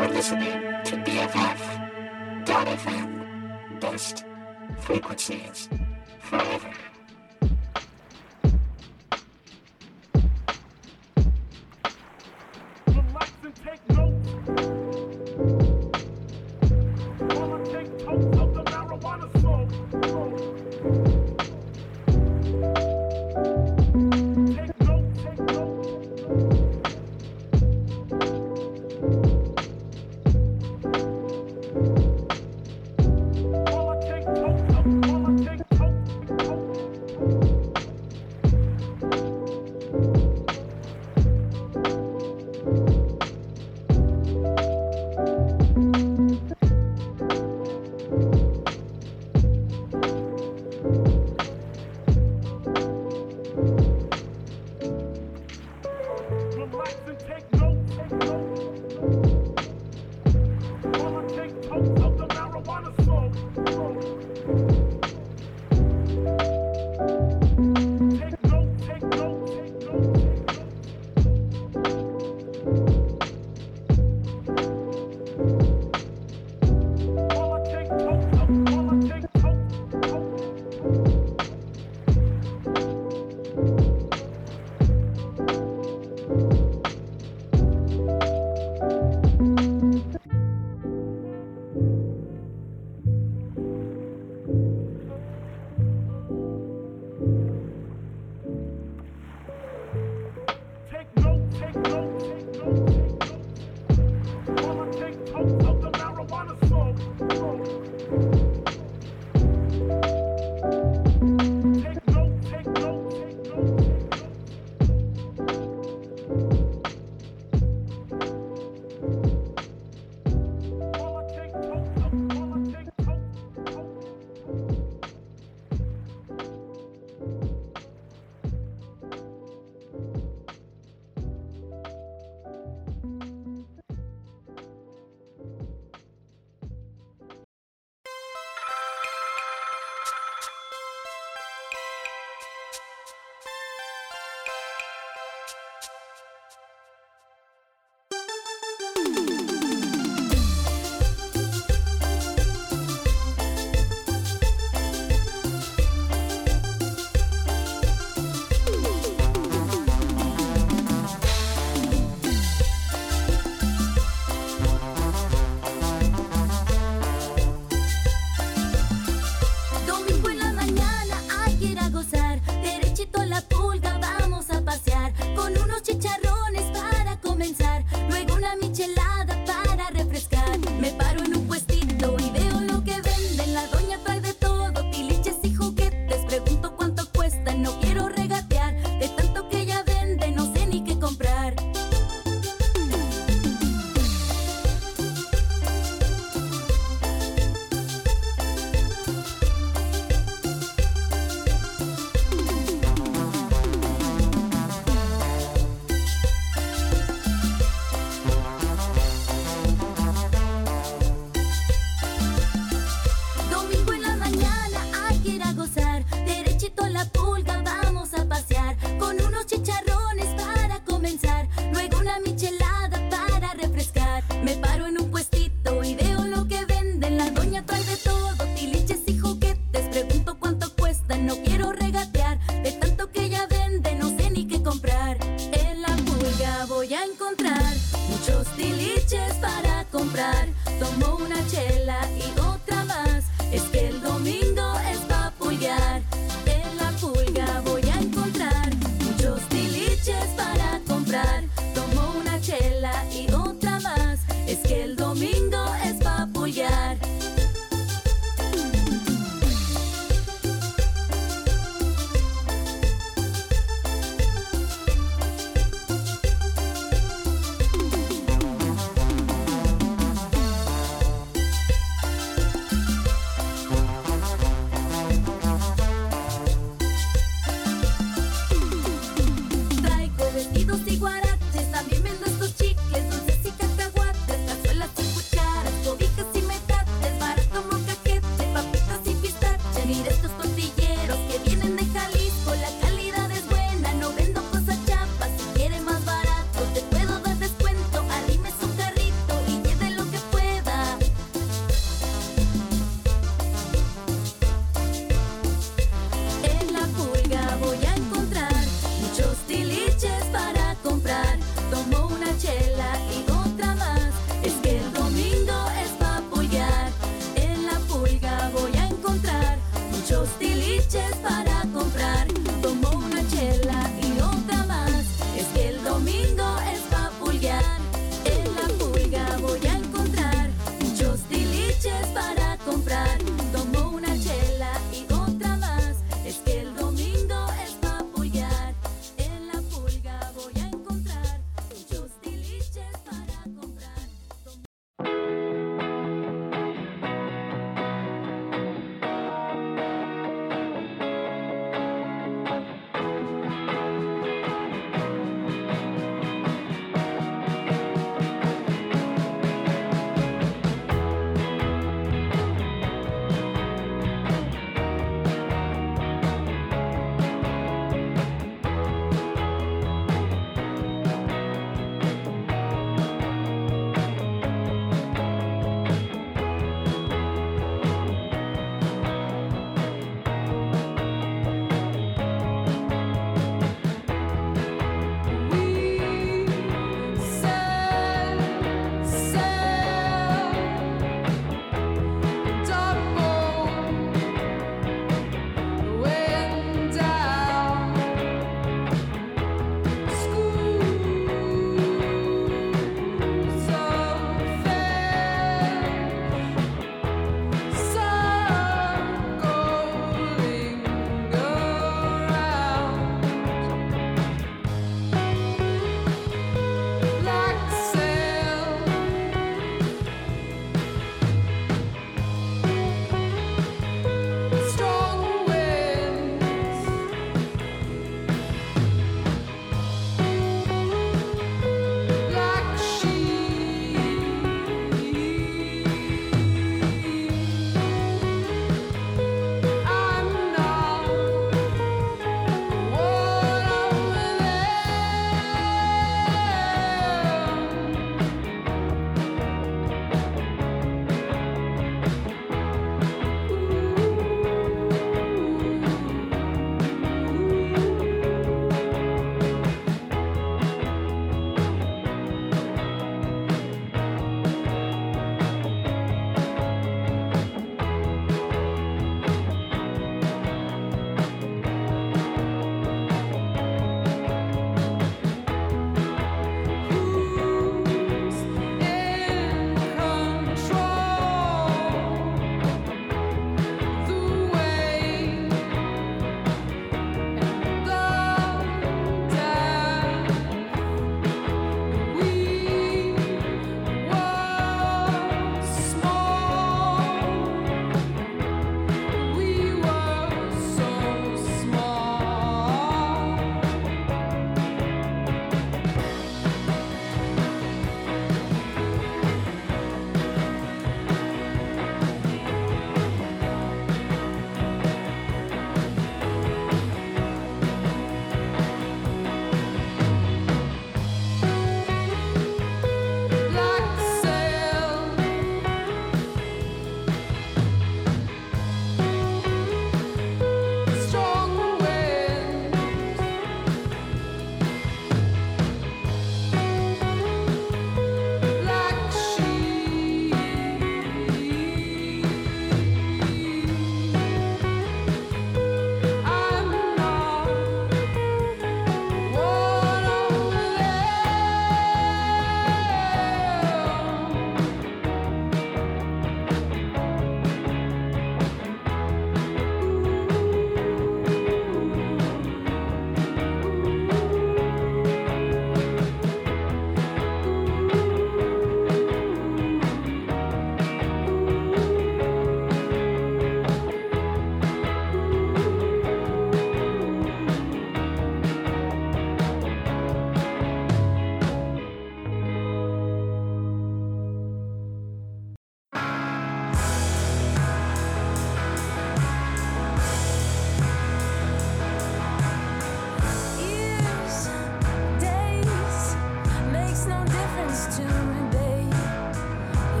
are listening to BFF.FM. Best frequencies forever.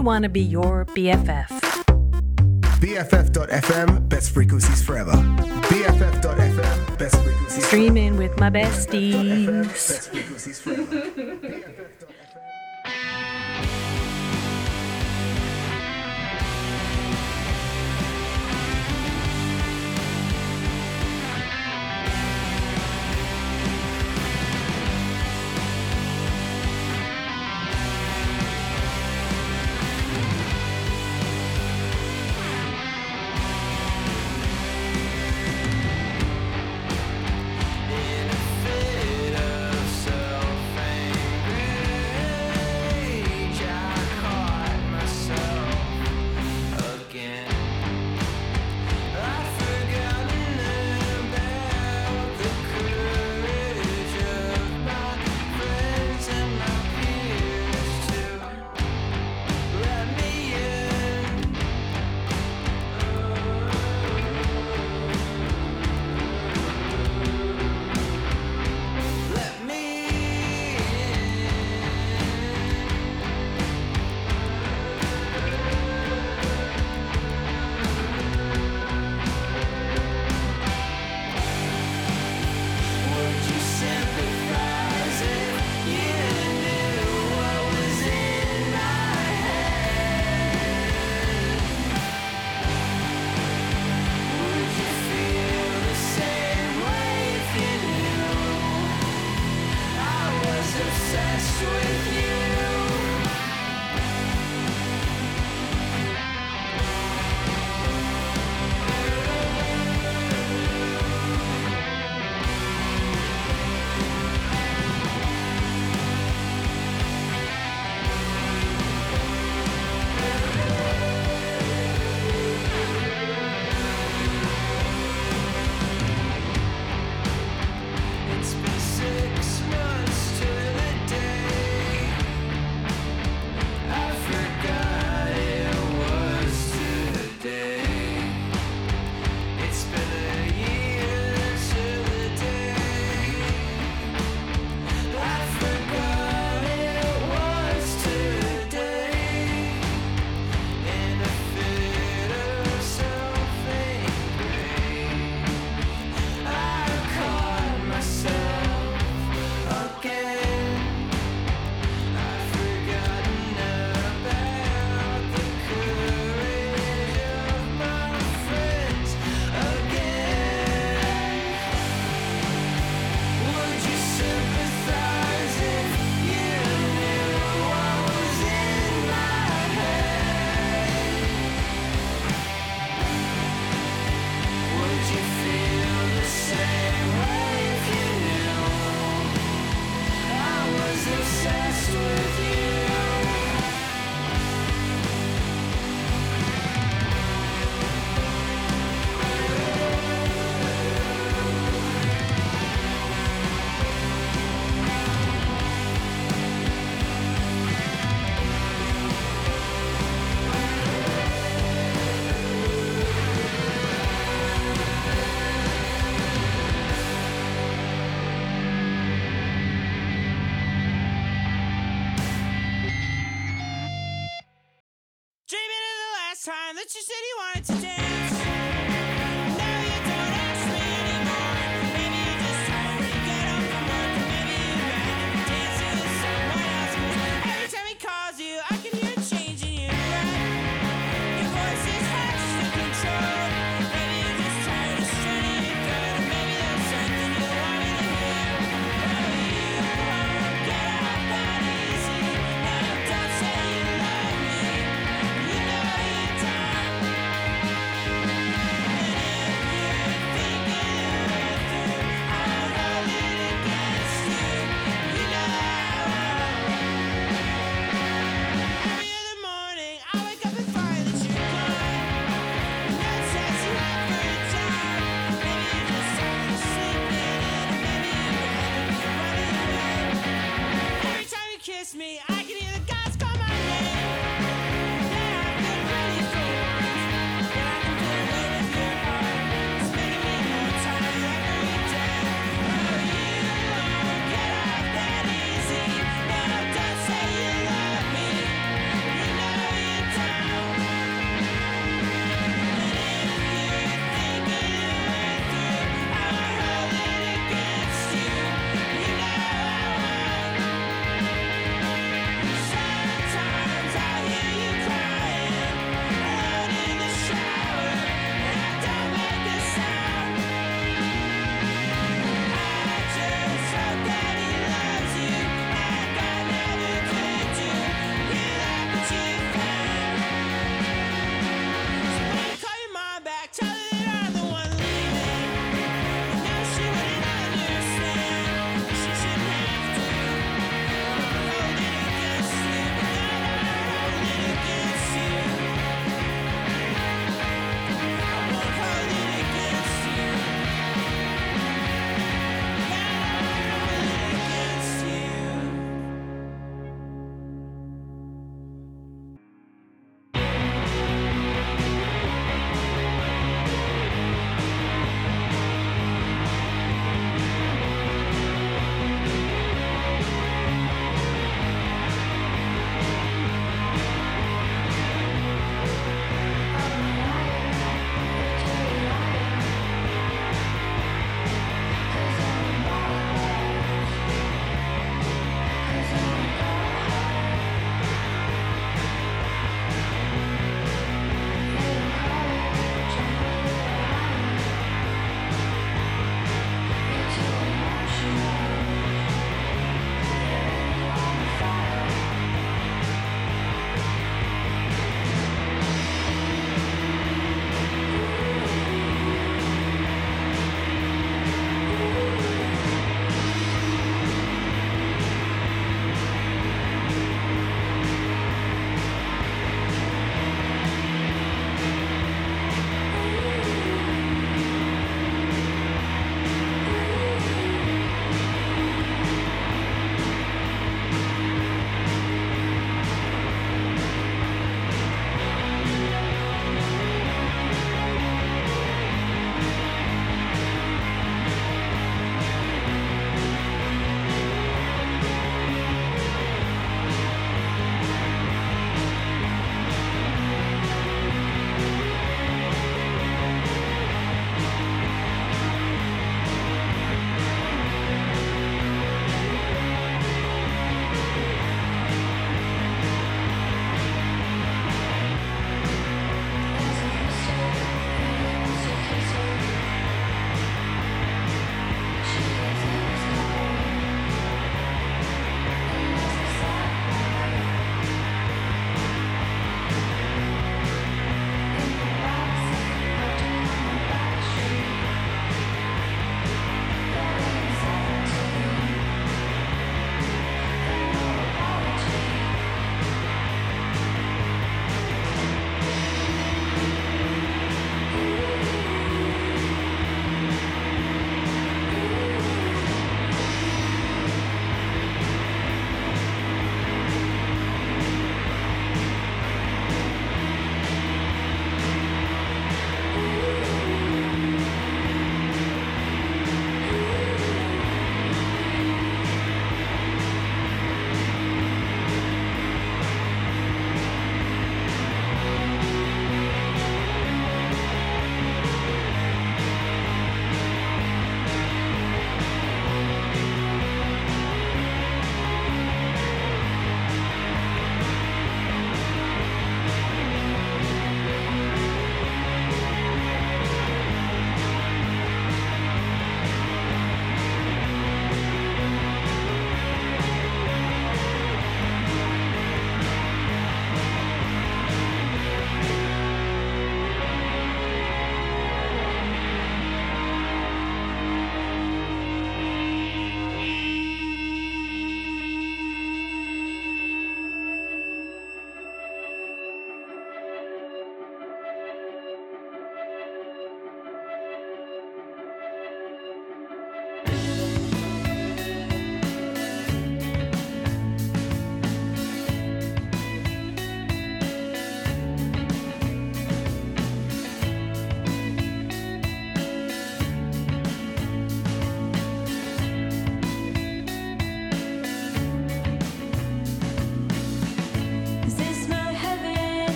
Want to be your BFF. BFF.fm, best frequencies forever. BFF.fm, best frequencies. Streaming with my besties. BFF.fm, best frequencies forever.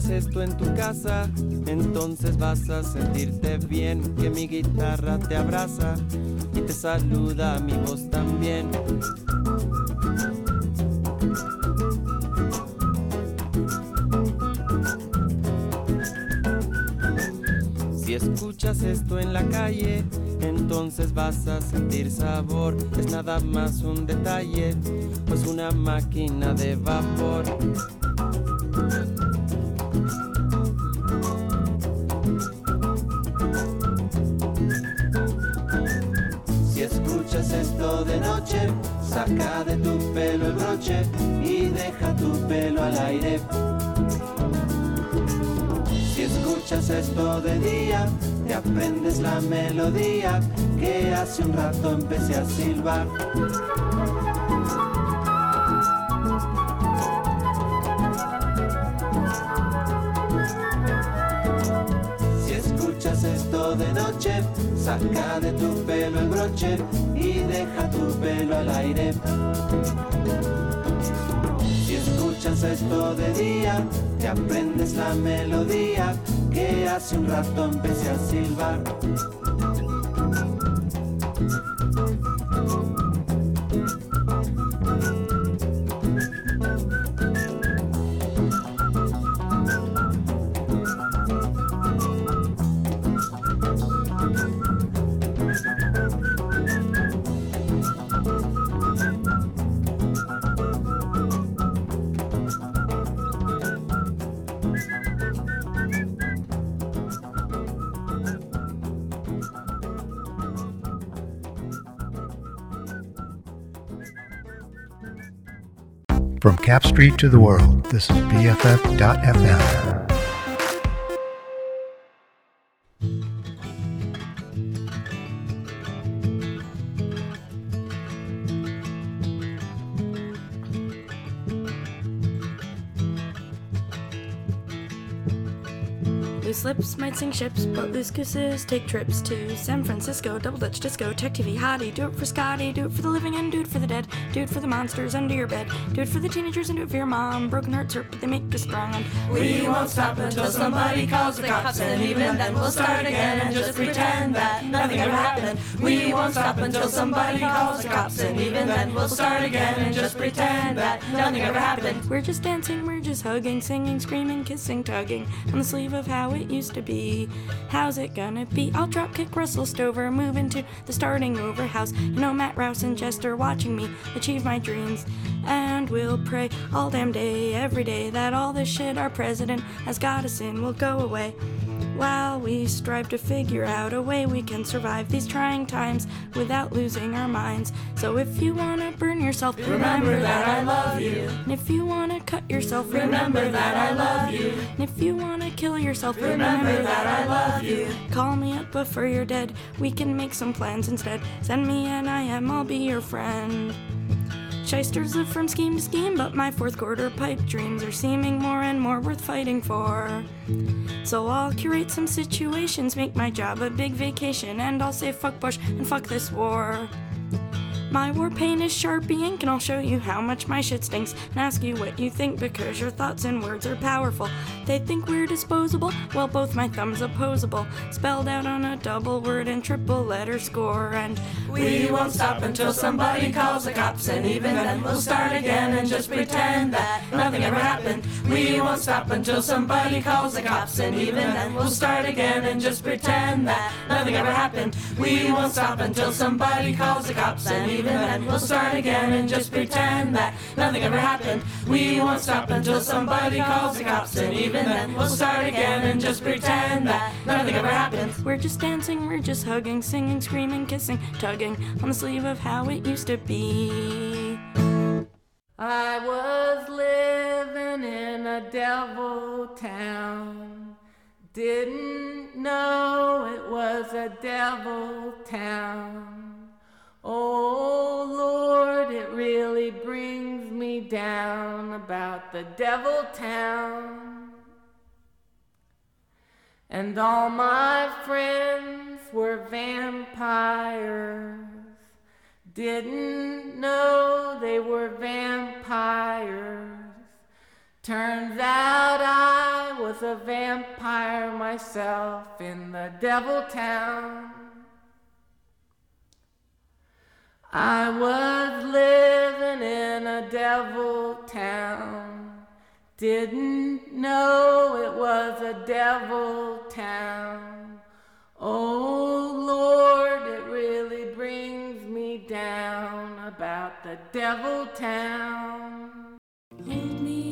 escuchas esto en tu casa, entonces vas a sentirte bien, que mi guitarra te abraza y te saluda mi voz también. Si escuchas esto en la calle, entonces vas a sentir sabor. Es nada más un detalle, pues una máquina de vapor. Escuchas esto de día, te aprendes la melodía que hace un rato empecé a silbar. Si escuchas esto de noche, saca de tu pelo el broche y deja tu pelo al aire. Si escuchas esto de día, te aprendes la melodía que hace un rato empecé a silbar. Street to the world, this is BFF.FM. Lips might sink ships, but loose gooses take trips to San Francisco. Double Dutch disco, tech TV hottie. Do it for Scotty, do it for the living and do it for the dead. Do it for the monsters under your bed. Do it for the teenagers and do it for your mom. Broken hearts hurt, but they make us strong. And We won't stop until somebody calls the cops, and even then we'll start again and just pretend that nothing ever happened. We won't stop until somebody calls the cops, and even then we'll start again and just pretend that nothing ever happened. we're just dancing, we're just hugging, singing, screaming, kissing, tugging on the sleeve of how it used to be. How's it gonna be? I'll drop kick Russell Stover, move into the starting over house. You know Matt Rouse and Jester watching me achieve my dreams. And we'll pray all damn day, every day, that all this shit our president has got us in will go away. While we strive to figure out a way we can survive these trying times without losing our minds. So if you wanna burn yourself, Remember that I love you. and if you wanna cut yourself, Remember that I love you. And if you wanna kill yourself, Remember that I love you. Call me up before you're dead. We can make some plans instead. Send me an IM, I'll be your friend. Shysters live from scheme to scheme, but my fourth quarter pipe dreams are seeming more and more worth fighting for. So I'll curate some situations, make my job a big vacation, and I'll say fuck Bush and fuck this war. My war paint is Sharpie ink, and I'll show you how much my shit stinks and ask you what you think because your thoughts and words are powerful. They think we're disposable, well, both my thumbs opposable, spelled out on a double word and triple letter score. And We won't stop until somebody calls the cops, and even then we'll start again and just pretend that nothing ever happened. We won't stop until somebody calls the cops, and even then we'll start again and just pretend that nothing ever happened. We won't stop until somebody calls the cops, and even then we'll start again and just pretend that nothing ever happened. We won't stop until somebody calls the cops, and even then we'll start again and just pretend that nothing ever happened. we're just dancing, we're just hugging, singing, screaming, kissing, tugging on the sleeve of how it used to be. I was living in a devil town. Didn't know it was a devil town. Oh Lord, it really brings me down about the devil town. And all my friends were vampires. Didn't know they were vampires. Turns out I was a vampire myself in the devil town. I was living in a devil town. Didn't know it was a devil town. Oh Lord, it really brings me down about the devil town. Hold me